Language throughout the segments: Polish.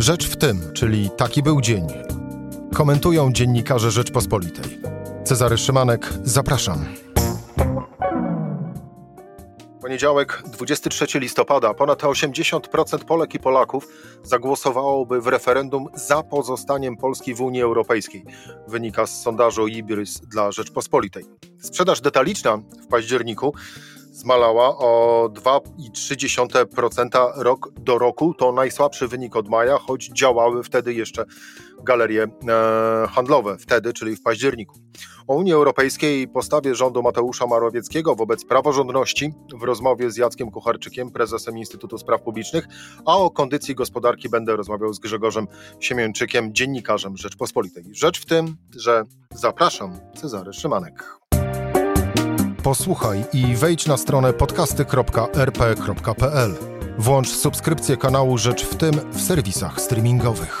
Rzecz w tym, czyli taki był dzień. Komentują dziennikarze Rzeczpospolitej. Cezary Szymanek, zapraszam. Poniedziałek, 23 listopada, ponad 80% Polek i Polaków zagłosowałoby w referendum za pozostaniem Polski w Unii Europejskiej. Wynika z sondażu Ibris dla Rzeczpospolitej. Sprzedaż detaliczna w październiku zmalała o 2,3% rok do roku. To najsłabszy wynik od maja, choć działały wtedy jeszcze galerie e, handlowe, wtedy, czyli w październiku. O Unii Europejskiej i postawie rządu Mateusza Morawieckiego wobec praworządności w rozmowie z Jackiem Kucharczykiem, prezesem Instytutu Spraw Publicznych, a o kondycji gospodarki będę rozmawiał z Grzegorzem Siemięczykiem, dziennikarzem Rzeczpospolitej. Rzecz w tym, że zapraszam Cezary Szymanek. Posłuchaj i wejdź na stronę podcasty.rp.pl. Włącz subskrypcję kanału Rzecz w tym w serwisach streamingowych.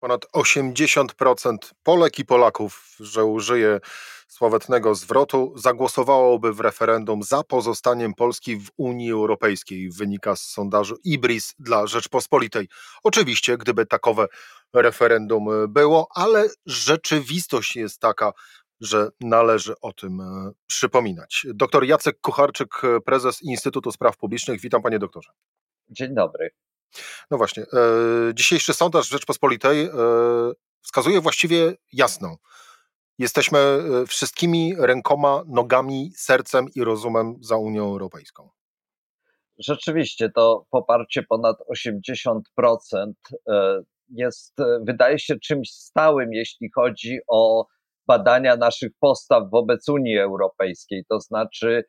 Ponad 80% Polek i Polaków, że użyję sławetnego zwrotu, zagłosowałoby w referendum za pozostaniem Polski w Unii Europejskiej, wynika z sondażu IBRIS dla Rzeczpospolitej. Oczywiście, gdyby takowe referendum było, ale rzeczywistość jest taka, że należy o tym e, przypominać. Doktor Jacek Kucharczyk, prezes Instytutu Spraw Publicznych. Witam panie doktorze. Dzień dobry. No właśnie, e, dzisiejszy sondaż Rzeczpospolitej e, wskazuje właściwie jasną. Jesteśmy e, wszystkimi rękoma, nogami, sercem i rozumem za Unią Europejską. Rzeczywiście to poparcie ponad 80% e, jest, e, wydaje się, czymś stałym, jeśli chodzi o badania naszych postaw wobec Unii Europejskiej. To znaczy,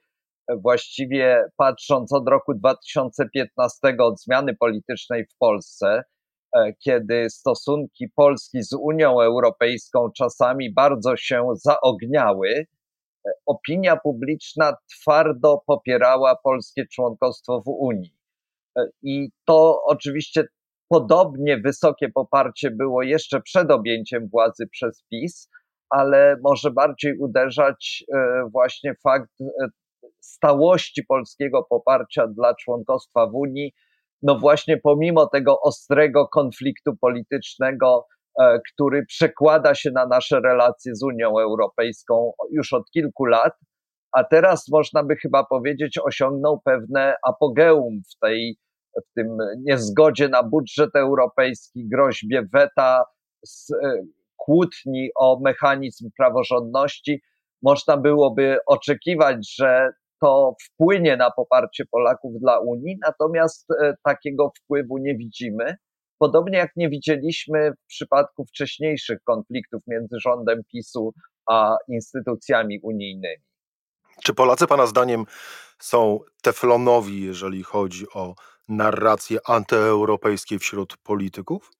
właściwie patrząc od roku 2015, od zmiany politycznej w Polsce, E, kiedy stosunki Polski z Unią Europejską czasami bardzo się zaogniały, e, opinia publiczna twardo popierała polskie członkostwo w Unii. E, I to oczywiście podobnie wysokie poparcie było jeszcze przed objęciem władzy przez PiS, ale może bardziej uderzać właśnie fakt stałości polskiego poparcia dla członkostwa w Unii. No właśnie pomimo tego ostrego konfliktu politycznego, e, który przekłada się na nasze relacje z Unią Europejską już od kilku lat, a teraz można by chyba powiedzieć osiągnął pewne apogeum w tej w tym niezgodzie na budżet europejski, groźbie weta, e, kłótni o mechanizm praworządności. Można byłoby oczekiwać, że to wpłynie na poparcie Polaków dla Unii, natomiast e, takiego wpływu nie widzimy. Podobnie jak nie widzieliśmy w przypadku wcześniejszych konfliktów między rządem PiSu a instytucjami unijnymi. Czy Polacy, Pana zdaniem, są teflonowi, jeżeli chodzi o narracje antyeuropejskie wśród polityków?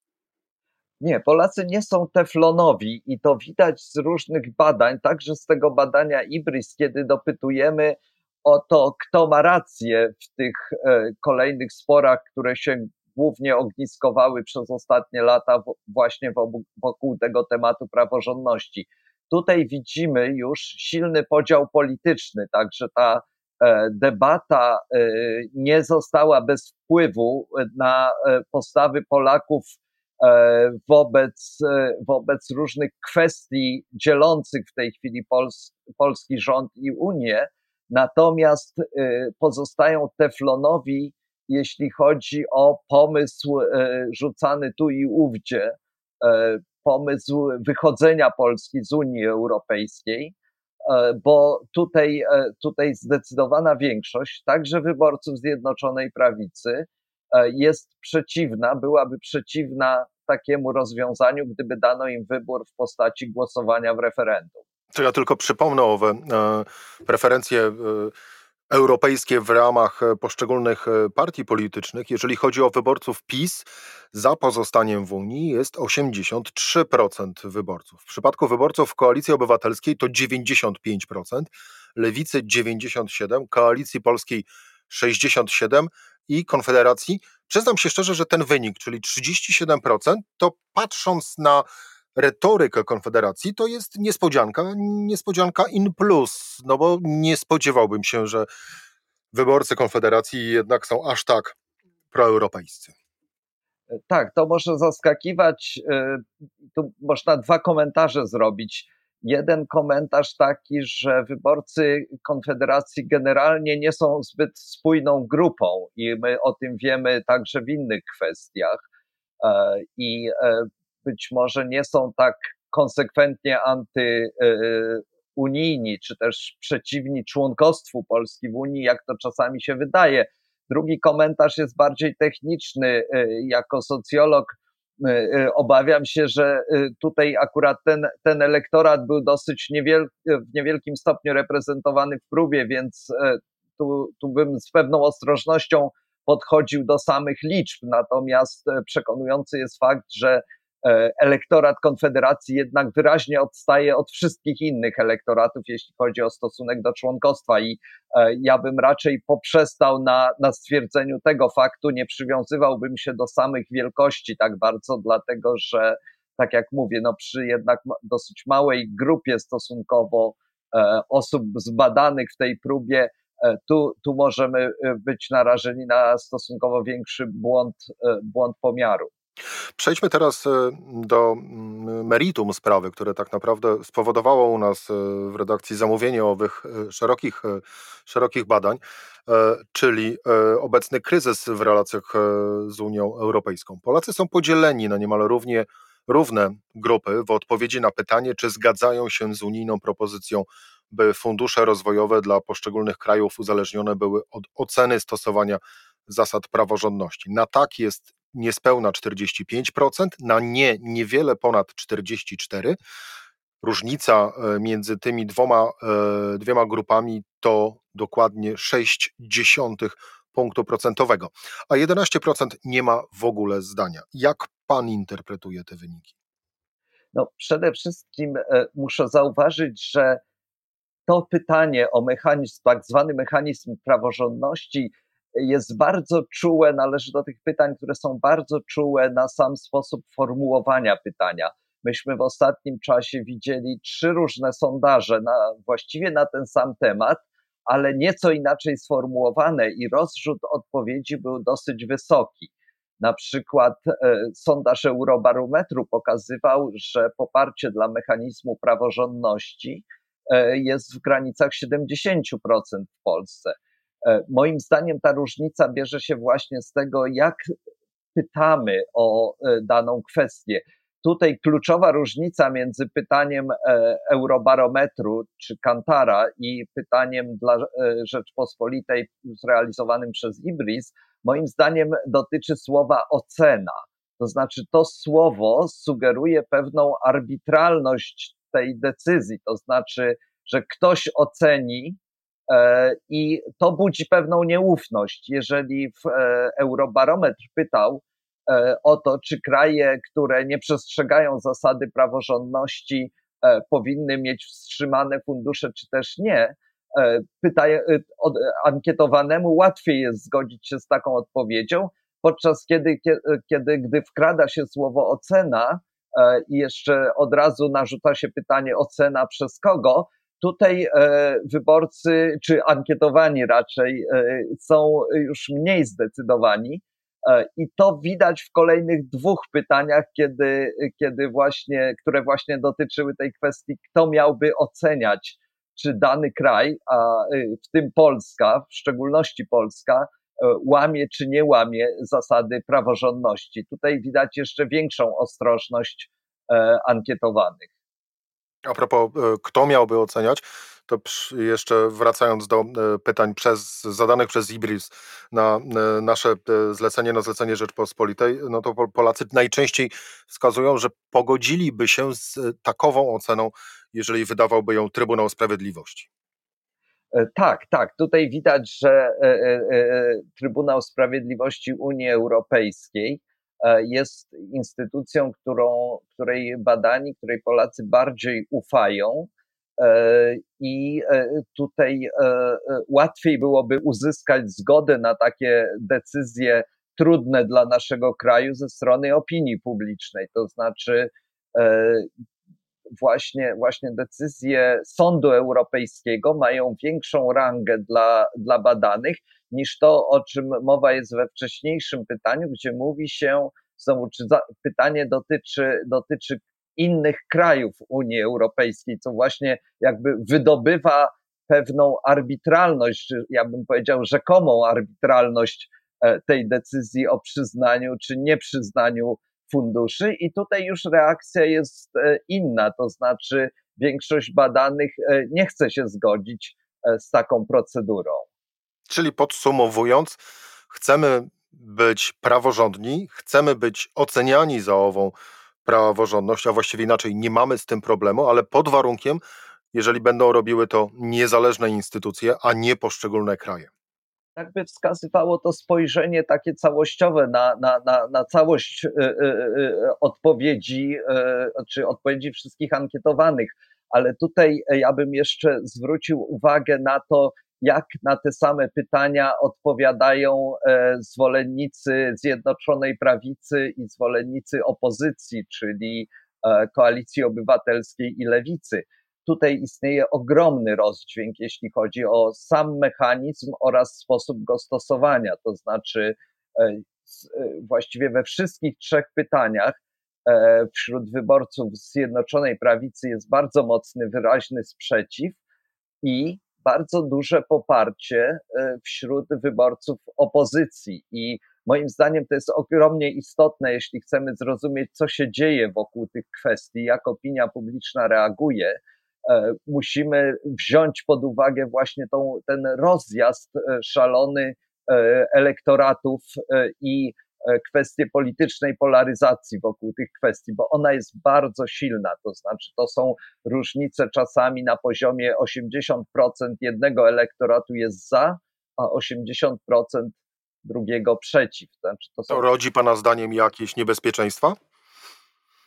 Nie, Polacy nie są teflonowi i to widać z różnych badań, także z tego badania IBRIS, kiedy dopytujemy o to, kto ma rację w tych e, kolejnych sporach, które się głównie ogniskowały przez ostatnie lata właśnie wokół tego tematu praworządności. Tutaj widzimy już silny podział polityczny, także ta debata e, nie została bez wpływu na postawy Polaków wobec, wobec różnych kwestii dzielących w tej chwili Pols polski rząd i Unię, natomiast pozostają teflonowi, jeśli chodzi o pomysł rzucany tu i ówdzie, pomysł wychodzenia Polski z Unii Europejskiej, bo tutaj, tutaj zdecydowana większość, także wyborców Zjednoczonej Prawicy, jest przeciwna, byłaby przeciwna takiemu rozwiązaniu, gdyby dano im wybór w postaci głosowania w referendum. To ja tylko przypomnę owe e, preferencje e, europejskie w ramach e, poszczególnych partii politycznych. Jeżeli chodzi o wyborców PiS, za pozostaniem w Unii jest 83% wyborców. W przypadku wyborców Koalicji Obywatelskiej to 95%, Lewicy 97%, Koalicji Polskiej 67% i Konfederacji. Przyznam się szczerze, że ten wynik, czyli 37%, to patrząc na retorykę Konfederacji, to jest niespodzianka, niespodzianka in plus, no bo nie spodziewałbym się, że wyborcy Konfederacji jednak są aż tak proeuropejscy. Tak, to może zaskakiwać. Tu można dwa komentarze zrobić. Jeden komentarz taki, że wyborcy Konfederacji generalnie nie są zbyt spójną grupą i my o tym wiemy także w innych kwestiach. E, I e, być może nie są tak konsekwentnie antyunijni, czy też przeciwni członkostwu Polski w Unii, jak to czasami się wydaje. Drugi komentarz jest bardziej techniczny. E, jako socjolog E, e, obawiam się, że e, tutaj akurat ten, ten elektorat był dosyć niewiel, w niewielkim stopniu reprezentowany w próbie, więc tu, tu bym z pewną ostrożnością podchodził do samych liczb. Natomiast przekonujący jest fakt, że E, elektorat Konfederacji jednak wyraźnie odstaje od wszystkich innych elektoratów, jeśli chodzi o stosunek do członkostwa. I e, ja bym raczej poprzestał na, na stwierdzeniu tego faktu, nie przywiązywałbym się do samych wielkości tak bardzo, dlatego że, tak jak mówię, no przy jednak dosyć małej grupie stosunkowo e, osób zbadanych w tej próbie, tu, tu możemy być narażeni na stosunkowo większy błąd, błąd pomiaru. Przejdźmy teraz e, do mm, meritum sprawy, które tak naprawdę spowodowało u nas e, w redakcji zamówienie owych e, szerokich, szerokich badań, czyli obecny kryzys w relacjach z Unią Europejską. Polacy są podzieleni na niemal równie równe grupy w odpowiedzi na pytanie, czy zgadzają się z unijną propozycją, by fundusze rozwojowe dla poszczególnych krajów uzależnione były od oceny stosowania zasad praworządności. Na tak jest niespełna 45%, na nie niewiele ponad 44%. Różnica e, między tymi dwoma, e, dwiema grupami to dokładnie 0,6 punktu procentowego, a 11% nie ma w ogóle zdania. Jak pan interpretuje te wyniki? No, przede wszystkim e, muszę zauważyć, że to pytanie o mechanizm, tak zwany mechanizm praworządności, jest bardzo czułe, należy do tych pytań, które są bardzo czułe na sam sposób formułowania pytania. Myśmy w ostatnim czasie widzieli trzy różne sondaże, na, właściwie na ten sam temat, ale nieco inaczej sformułowane i rozrzut odpowiedzi był dosyć wysoki. Na przykład e, sondaż Eurobarometru pokazywał, że poparcie dla mechanizmu praworządności e, jest w granicach 70% w Polsce. E, moim zdaniem ta różnica bierze się właśnie z tego, jak pytamy o e, daną kwestię. Tutaj kluczowa różnica między pytaniem e, Eurobarometru czy Kantara i pytaniem dla Rzeczpospolitej zrealizowanym przez Ibris, moim zdaniem dotyczy słowa ocena. To znaczy, to słowo sugeruje pewną arbitralność tej decyzji, to znaczy, że ktoś oceni, I to budzi pewną nieufność. Jeżeli w e, Eurobarometr pytał e, o to, czy kraje, które nie przestrzegają zasady praworządności, powinny mieć wstrzymane fundusze, czy też nie, pytaj, ankietowanemu łatwiej jest zgodzić się z taką odpowiedzią, podczas kiedy, kiedy gdy wkrada się słowo ocena i jeszcze od razu narzuca się pytanie ocena przez kogo, Tutaj e, wyborcy, czy ankietowani raczej, e, są już mniej zdecydowani. E, I to widać w kolejnych dwóch pytaniach, kiedy, kiedy właśnie, które właśnie dotyczyły tej kwestii, kto miałby oceniać, czy dany kraj, a w tym Polska, w szczególności Polska, łamie czy nie łamie zasady praworządności. Tutaj widać jeszcze większą ostrożność ankietowanych. A propos, e, kto miałby oceniać, to jeszcze wracając do e, pytań przez, zadanych przez Ibris na e, nasze zlecenie, na zlecenie Rzeczpospolitej, no to Polacy najczęściej wskazują, że pogodziliby się z takową oceną, jeżeli wydawałby ją Trybunał Sprawiedliwości. Tak, tak. Tutaj widać, że Trybunał Sprawiedliwości Unii Europejskiej jest instytucją, którą, której badani, której Polacy bardziej ufają. E, I e, tutaj łatwiej byłoby uzyskać zgodę na takie decyzje trudne dla naszego kraju ze strony opinii publicznej. To znaczy, właśnie, właśnie decyzje Sądu Europejskiego mają większą rangę dla, dla badanych niż to, o czym mowa jest we wcześniejszym pytaniu, gdzie mówi się, znowu, czy za, pytanie dotyczy, dotyczy innych krajów Unii Europejskiej, co właśnie jakby wydobywa pewną arbitralność, ja bym powiedział rzekomą arbitralność e, tej decyzji o przyznaniu czy nieprzyznaniu funduszy i tutaj już reakcja jest e, inna, to znaczy większość badanych e, nie chce się zgodzić z taką procedurą. Czyli podsumowując, chcemy być praworządni, chcemy być oceniani za ową praworządność, a właściwie inaczej nie mamy z tym problemu, ale pod warunkiem, jeżeli będą robiły to niezależne instytucje, a nie poszczególne kraje. Tak by wskazywało to spojrzenie takie całościowe na, na, na, na całość y, y, y, odpowiedzi, czy odpowiedzi wszystkich ankietowanych. Ale tutaj ja bym jeszcze zwrócił uwagę na to, jak na te same pytania odpowiadają e, zwolennicy Zjednoczonej Prawicy i zwolennicy opozycji, czyli e, Koalicji Obywatelskiej i Lewicy. Tutaj istnieje ogromny rozdźwięk, jeśli chodzi o sam mechanizm oraz sposób go stosowania. To znaczy, e, właściwie we wszystkich trzech pytaniach wśród wyborców Zjednoczonej Prawicy jest bardzo mocny, wyraźny sprzeciw i bardzo duże poparcie e, wśród wyborców opozycji. I moim zdaniem to jest ogromnie istotne, jeśli chcemy zrozumieć, co się dzieje wokół tych kwestii, jak opinia publiczna reaguje. E, musimy wziąć pod uwagę właśnie tą, ten rozjazd e, szalony elektoratów i E, kwestie politycznej polaryzacji wokół tych kwestii, bo ona jest bardzo silna. To znaczy, to są różnice czasami na poziomie 80% jednego elektoratu jest za, a 80% drugiego przeciw. Znaczy, to, są... to rodzi Pana zdaniem jakieś niebezpieczeństwa?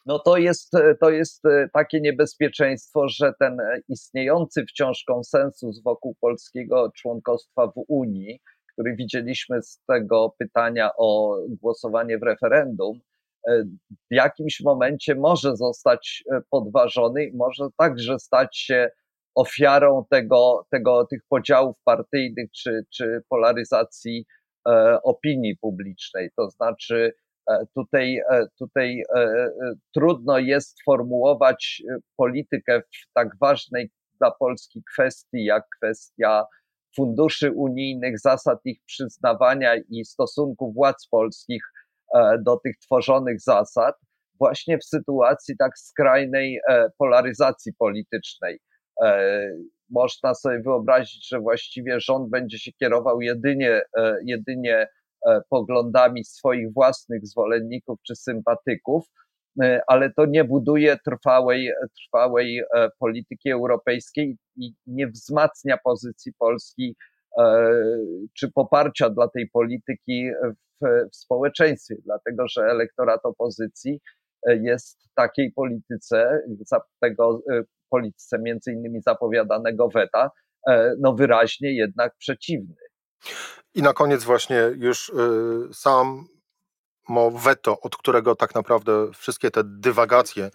no to jest, to jest e, takie niebezpieczeństwo, że ten istniejący wciąż konsensus wokół polskiego członkostwa w Unii który widzieliśmy z tego pytania o głosowanie w referendum, e, w jakimś momencie może zostać e, podważony i może także stać się ofiarą tego, tego, tych podziałów partyjnych czy, czy polaryzacji e, opinii publicznej. To znaczy, tutaj, tutaj trudno jest formułować politykę w tak ważnej dla Polski kwestii, jak kwestia funduszy unijnych, zasad ich przyznawania i stosunku władz polskich e, do tych tworzonych zasad, właśnie w sytuacji tak skrajnej e, polaryzacji politycznej. E, można sobie wyobrazić, że właściwie rząd będzie się kierował jedynie, jedynie poglądami swoich własnych zwolenników czy sympatyków, ale to nie buduje trwałej, trwałej e, polityki europejskiej i nie wzmacnia pozycji Polski e, czy poparcia dla tej polityki w, w społeczeństwie, dlatego że elektorat opozycji jest takiej polityce, tego polityce między innymi zapowiadanego weta, no wyraźnie jednak przeciwny. I na koniec właśnie już sam weto, od którego tak naprawdę wszystkie te dywagacje,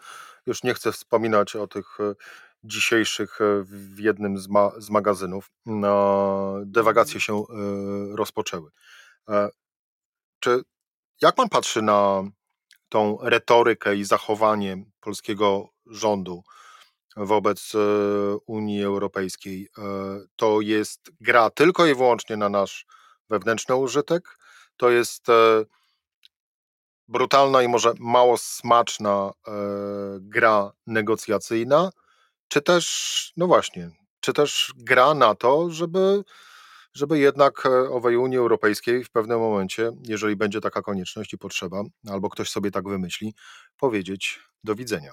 już nie chcę wspominać o tych e, dzisiejszych e, w jednym z, ma, z magazynów, no, dywagacje się e, rozpoczęły. Czy jak pan patrzy na tą retorykę i zachowanie polskiego rządu wobec Unii Europejskiej? To jest gra tylko i wyłącznie na nasz wewnętrzny użytek? To jest brutalna i może mało smaczna e, gra negocjacyjna, czy też, no właśnie, czy też gra na to, żeby, żeby jednak e, owej Unii Europejskiej w pewnym momencie, jeżeli będzie taka konieczność i potrzeba, albo ktoś sobie tak wymyśli, powiedzieć do widzenia.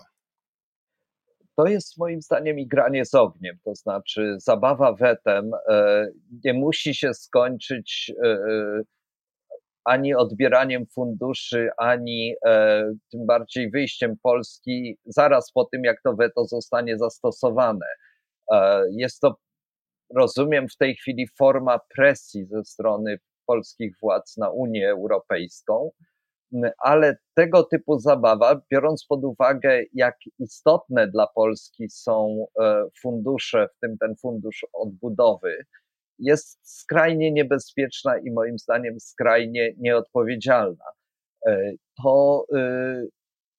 To jest moim zdaniem igranie z ogniem, to znaczy zabawa wetem e, nie musi się skończyć e, ani odbieraniem funduszy, ani e, tym bardziej wyjściem Polski zaraz po tym, jak to weto zostanie zastosowane. E, jest to, rozumiem, w tej chwili forma presji ze strony polskich władz na Unię Europejską, ale tego typu zabawa, biorąc pod uwagę, jak istotne dla Polski są e, fundusze, w tym ten fundusz odbudowy, jest skrajnie niebezpieczna i moim zdaniem skrajnie nieodpowiedzialna. To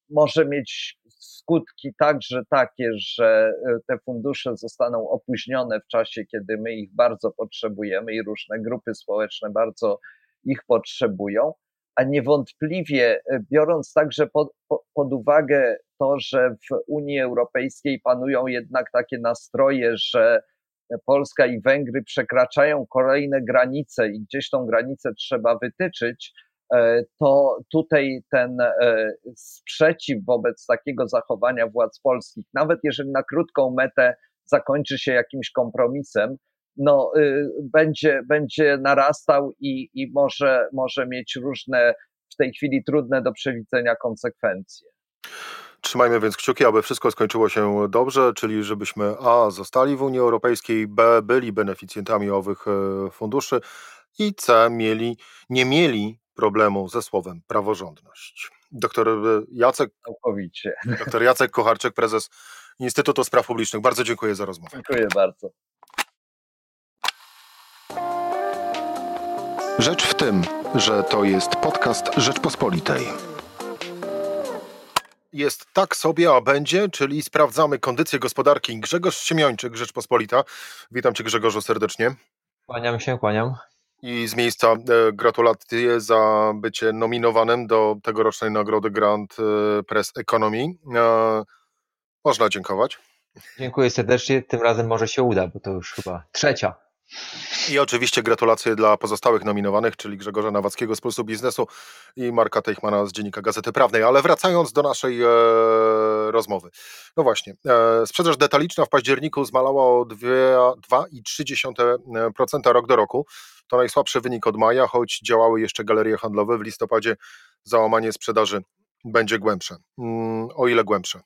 może mieć skutki także takie, że te fundusze zostaną opóźnione w czasie, kiedy my ich bardzo potrzebujemy i różne grupy społeczne bardzo ich potrzebują, a niewątpliwie biorąc także pod, pod uwagę to, że w Unii Europejskiej panują jednak takie nastroje, że Polska i Węgry przekraczają kolejne granice i gdzieś tą granicę trzeba wytyczyć, e, to tutaj ten e, sprzeciw wobec takiego zachowania władz polskich, nawet jeżeli na krótką metę zakończy się jakimś kompromisem, no, y, będzie, będzie narastał i, i może, może mieć różne w tej chwili trudne do przewidzenia konsekwencje. Trzymajmy więc kciuki, aby wszystko skończyło się dobrze, czyli żebyśmy A zostali w Unii Europejskiej, B byli beneficjentami owych e, funduszy i C mieli, nie mieli problemu ze słowem praworządność. Doktor e, Jacek, Całkowicie. doktor Jacek Kocharczyk, prezes Instytutu Spraw Publicznych. Bardzo dziękuję za rozmowę. Dziękuję bardzo. Rzecz w tym, że to jest podcast Rzeczpospolitej jest tak sobie, a będzie, czyli sprawdzamy kondycję gospodarki. Grzegorz Siemiończyk, Rzeczpospolita. Witam Cię Grzegorzu serdecznie. Kłaniam się, kłaniam. I z miejsca e, gratulacje za bycie nominowanym do tegorocznej nagrody Grand e, Press Economy. E, można dziękować. Dziękuję serdecznie. Tym razem może się uda, bo to już chyba trzecia i oczywiście gratulacje dla pozostałych nominowanych, czyli Grzegorza Nawackiego z Pulsu Biznesu i Marka Teichmana z Dziennika Gazety Prawnej. Ale wracając do naszej e, rozmowy. No właśnie, e, sprzedaż detaliczna w październiku zmalała o 2,3% rok do roku. To najsłabszy wynik od maja, choć działały jeszcze galerie handlowe. W listopadzie załamanie sprzedaży będzie głębsze. Mm, o ile głębsze?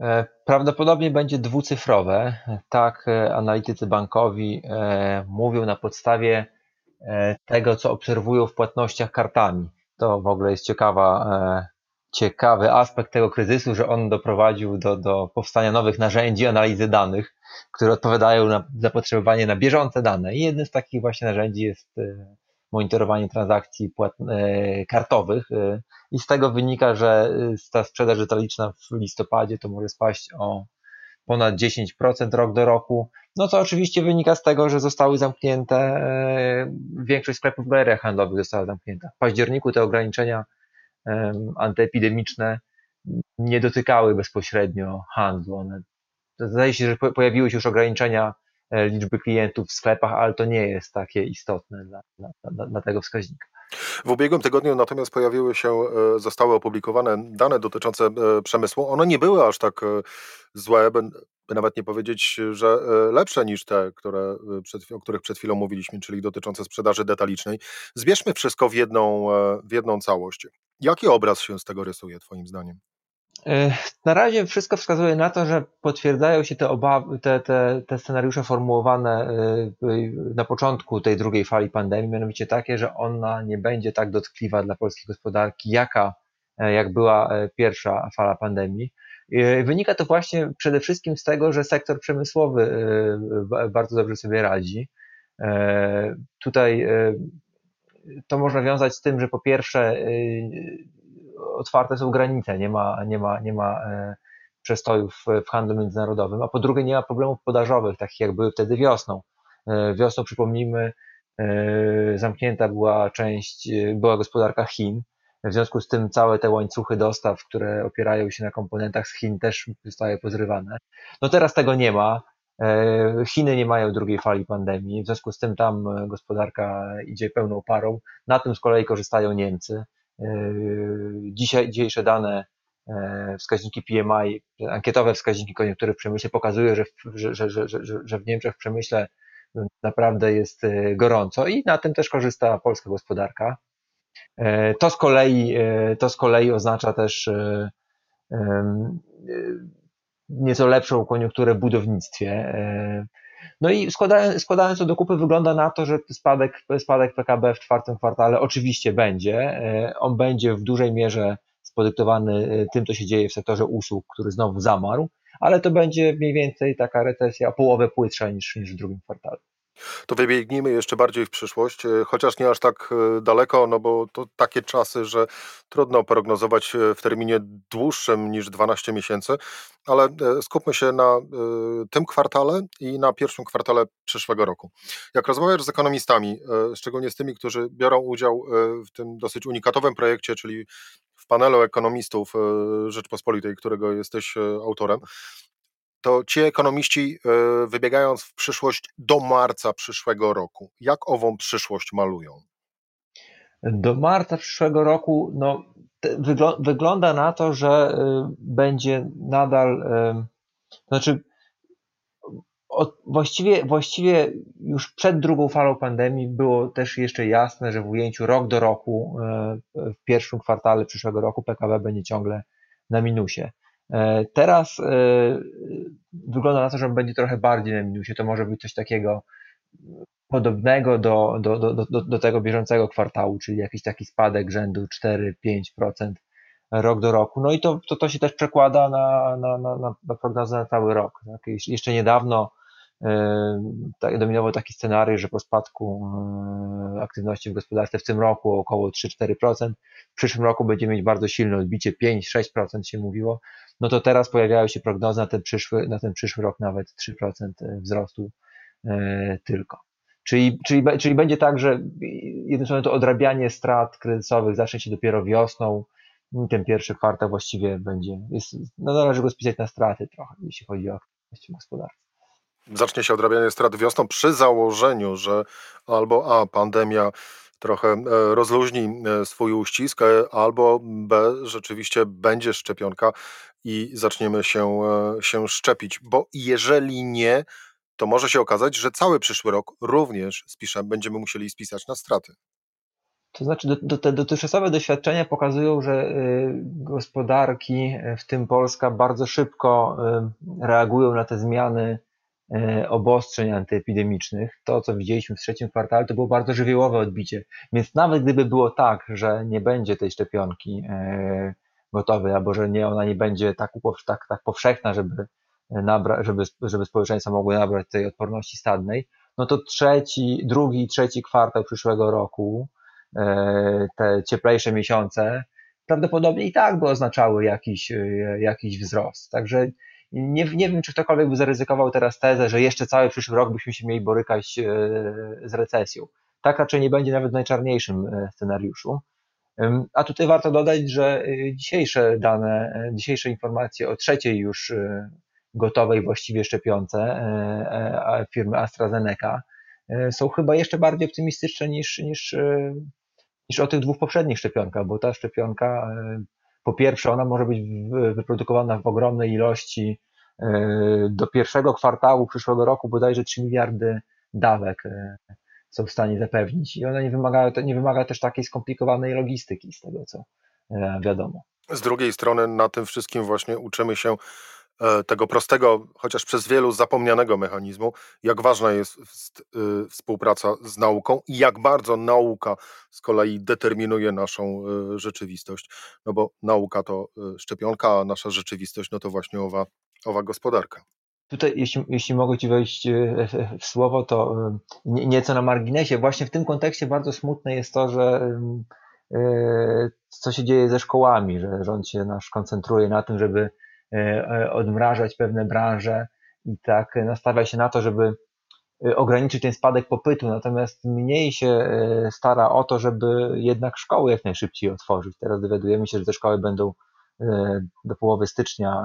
E, prawdopodobnie będzie dwucyfrowe. Tak e, analitycy bankowi e, mówią na podstawie tego, co obserwują w płatnościach kartami. To w ogóle jest ciekawa, ciekawy aspekt tego kryzysu, że on doprowadził do, do powstania nowych narzędzi analizy danych, które odpowiadają na zapotrzebowanie na bieżące dane. I jednym z takich właśnie narzędzi jest monitorowanie transakcji kartowych i z tego wynika, że y, ta sprzedaż detaliczna w listopadzie to może spaść o ponad 10% rok do roku, no co oczywiście wynika z tego, że zostały zamknięte, e, większość sklepów w galeriach handlowych została zamknięta. W październiku te ograniczenia antyepidemiczne nie dotykały bezpośrednio handlu. One, zdaje się, że pojawiły się już ograniczenia e, liczby klientów w sklepach, ale to nie jest takie istotne dla, dla, dla tego wskaźnika. W ubiegłym tygodniu natomiast pojawiły się, e, zostały opublikowane dane dotyczące e, przemysłu. One nie były aż tak e, złe, by, by nawet nie powiedzieć, że lepsze niż te, które przed, o których przed chwilą mówiliśmy, czyli dotyczące sprzedaży detalicznej. Zbierzmy wszystko w jedną, w jedną całość. Jaki obraz się z tego rysuje, Twoim zdaniem? E, na razie wszystko wskazuje na to, że potwierdzają się te, obawy, te, te, te scenariusze formułowane e, na początku tej drugiej fali pandemii, mianowicie takie, że ona nie będzie tak dotkliwa dla polskiej gospodarki, jaka e, jak była pierwsza fala pandemii. Wynika to właśnie przede wszystkim z tego, że sektor przemysłowy bardzo dobrze sobie radzi. Tutaj to można wiązać z tym, że po pierwsze otwarte są granice, nie ma, nie ma, nie ma e, przestojów w handlu międzynarodowym, a po drugie nie ma problemów podażowych, takich jak były wtedy wiosną. E, wiosną, przypomnijmy, e, zamknięta była część, była gospodarka Chin, w związku z tym całe te łańcuchy dostaw, które opierają się na komponentach z Chin też zostały pozrywane. No teraz tego nie ma. Chiny nie mają drugiej fali pandemii, w związku z tym tam gospodarka idzie pełną parą. Na tym z kolei korzystają Niemcy. Yy, dzisiaj, dzisiejsze dane, e, wskaźniki PMI, ankietowe wskaźniki koniunktury w przemyśle pokazują, że, że, że, że, w Niemczech w przemyśle naprawdę jest e, gorąco i na tym też korzysta polska gospodarka. E, to z kolei, to z kolei oznacza też nieco lepszą koniunkturę w budownictwie. No i składając, składając to do kupy, wygląda na to, że spadek, spadek PKB w czwartym kwartale oczywiście będzie. E, on będzie w dużej mierze spodyktowany e, tym, co się dzieje w sektorze usług, który znowu zamarł, ale to będzie mniej więcej taka recesja o połowę płytsza niż, niż w drugim kwartale. To wybiegnijmy jeszcze bardziej w przyszłość, e, chociaż nie aż tak e, daleko, no bo to takie czasy, że trudno prognozować e, w terminie dłuższym niż 12 miesięcy, ale skupmy się na tym kwartale i na pierwszym kwartale przyszłego roku. Jak rozmawiasz z ekonomistami, szczególnie z tymi, którzy biorą udział w tym dosyć unikatowym projekcie, czyli w panelu ekonomistów Rzeczpospolitej, którego jesteś autorem, to ci ekonomiści, e, wybiegając w przyszłość do marca przyszłego roku, jak ową przyszłość malują? Do marca przyszłego roku no, wygląda na to, że e, będzie nadal, e, to znaczy właściwie, właściwie już przed drugą falą pandemii było też jeszcze jasne, że w ujęciu rok do roku, w pierwszym kwartale przyszłego roku PKB będzie ciągle na minusie. E, teraz e, wygląda na to, że będzie trochę bardziej na minusie. To może być coś takiego podobnego do, do, do, do, do tego bieżącego kwartału, czyli jakiś taki spadek rzędu 4-5% rok do roku. No i to, to, to się też przekłada na, na, na, na prognozę na cały rok. Tak? Jeszcze niedawno tak, dominował taki scenariusz, że po spadku aktywności w gospodarce w tym roku około 3-4%, w przyszłym roku będziemy mieć bardzo silne odbicie 5-6% się mówiło, no to teraz pojawiają się prognozy na ten przyszły, na ten przyszły rok nawet 3% e, wzrostu tylko. Czyli, czyli, czyli będzie tak, że jednym słowem to odrabianie strat kryzysowych zacznie się dopiero wiosną, ten pierwszy kwartał właściwie będzie, jest, no należy go spisać na straty trochę, jeśli chodzi o aktywność gospodarce zacznie się odrabianie strat wiosną przy założeniu, że albo A, pandemia trochę e, rozluźni e, swój uścisk, e, albo B, rzeczywiście będzie szczepionka i zaczniemy się, się szczepić, bo jeżeli nie, to może się okazać, że cały przyszły rok również spiszę, będziemy musieli spisać na straty. To znaczy, do, te dotychczasowe doświadczenia pokazują, że y, gospodarki, w tym Polska, bardzo szybko reagują na te zmiany E, obostrzeń antyepidemicznych, to co widzieliśmy w trzecim kwartale, to było bardzo żywiołowe odbicie. Więc nawet gdyby było tak, że nie będzie tej szczepionki e, gotowej, albo że nie, ona nie będzie tak, tak, tak powszechna, żeby, nabra, żeby, żeby społeczeństwo mogło nabrać tej odporności stadnej, no to trzeci, drugi i trzeci kwartał przyszłego roku, e, te cieplejsze miesiące, prawdopodobnie i tak by oznaczały jakiś, jakiś wzrost. Także nie, nie wiem, czy ktokolwiek by zaryzykował teraz tezę, że jeszcze cały przyszły rok byśmy się mieli borykać e, z recesją. Tak raczej nie będzie nawet w najczarniejszym e, scenariuszu. A tutaj warto dodać, że e, dzisiejsze dane, dzisiejsze informacje o trzeciej już gotowej właściwie szczepionce firmy AstraZeneca są chyba jeszcze bardziej optymistyczne niż, niż, niż o tych dwóch poprzednich szczepionkach, bo ta szczepionka po pierwsze, ona może być wyprodukowana w ogromnej ilości. E, do pierwszego kwartału przyszłego roku bodajże 3 miliardy dawek e, są w stanie zapewnić i ona nie wymaga, nie wymaga też takiej skomplikowanej logistyki z tego, co e, wiadomo. Z drugiej strony na tym wszystkim właśnie uczymy się E, tego prostego, chociaż przez wielu zapomnianego mechanizmu, jak ważna jest y, współpraca z nauką i jak bardzo nauka z kolei determinuje naszą rzeczywistość. No bo nauka to szczepionka, a nasza rzeczywistość no to właśnie owa, owa gospodarka. Tutaj, jeśli, jeśli mogę Ci wejść w słowo, to nieco na marginesie. Właśnie w tym kontekście bardzo smutne jest to, że co się dzieje ze szkołami, że rząd się nasz koncentruje na tym, żeby E, e, odmrażać pewne branże i tak nastawia się na to, żeby e, ograniczyć ten spadek popytu, natomiast mniej się stara o to, żeby jednak szkoły jak najszybciej otworzyć. Teraz dowiadujemy się, że te szkoły będą do połowy stycznia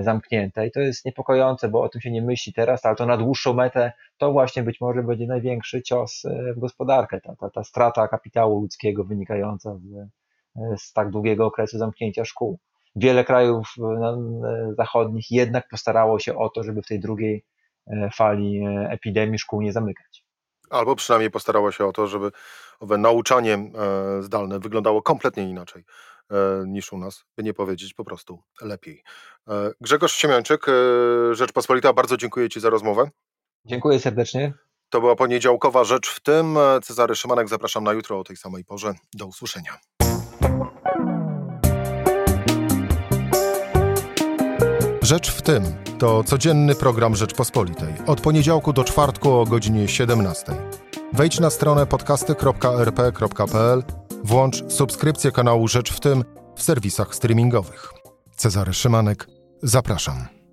zamknięte. I to jest niepokojące, bo o tym się nie myśli teraz, ale to na dłuższą metę to właśnie być może będzie największy cios w gospodarkę, ta, ta, ta strata kapitału ludzkiego wynikająca z, z tak długiego okresu zamknięcia szkół. Wiele krajów e, zachodnich jednak postarało się o to, żeby w tej drugiej e, fali e, epidemii szkół nie zamykać. Albo przynajmniej postarało się o to, żeby owe nauczanie zdalne wyglądało kompletnie inaczej niż u nas, by nie powiedzieć po prostu lepiej. Grzegorz Siemiańczyk, Rzeczpospolita, bardzo dziękuję Ci za rozmowę. Dziękuję serdecznie. To była poniedziałkowa Rzecz w tym. Cezary Szymanek, zapraszam na jutro o tej samej porze. Do usłyszenia. Rzecz w tym to codzienny program Rzeczpospolitej. Od poniedziałku do czwartku o godzinie 17. Wejdź na stronę podcasty.rp.pl, włącz subskrypcję kanału Rzecz w tym w serwisach streamingowych. Cezary Szymanek, zapraszam.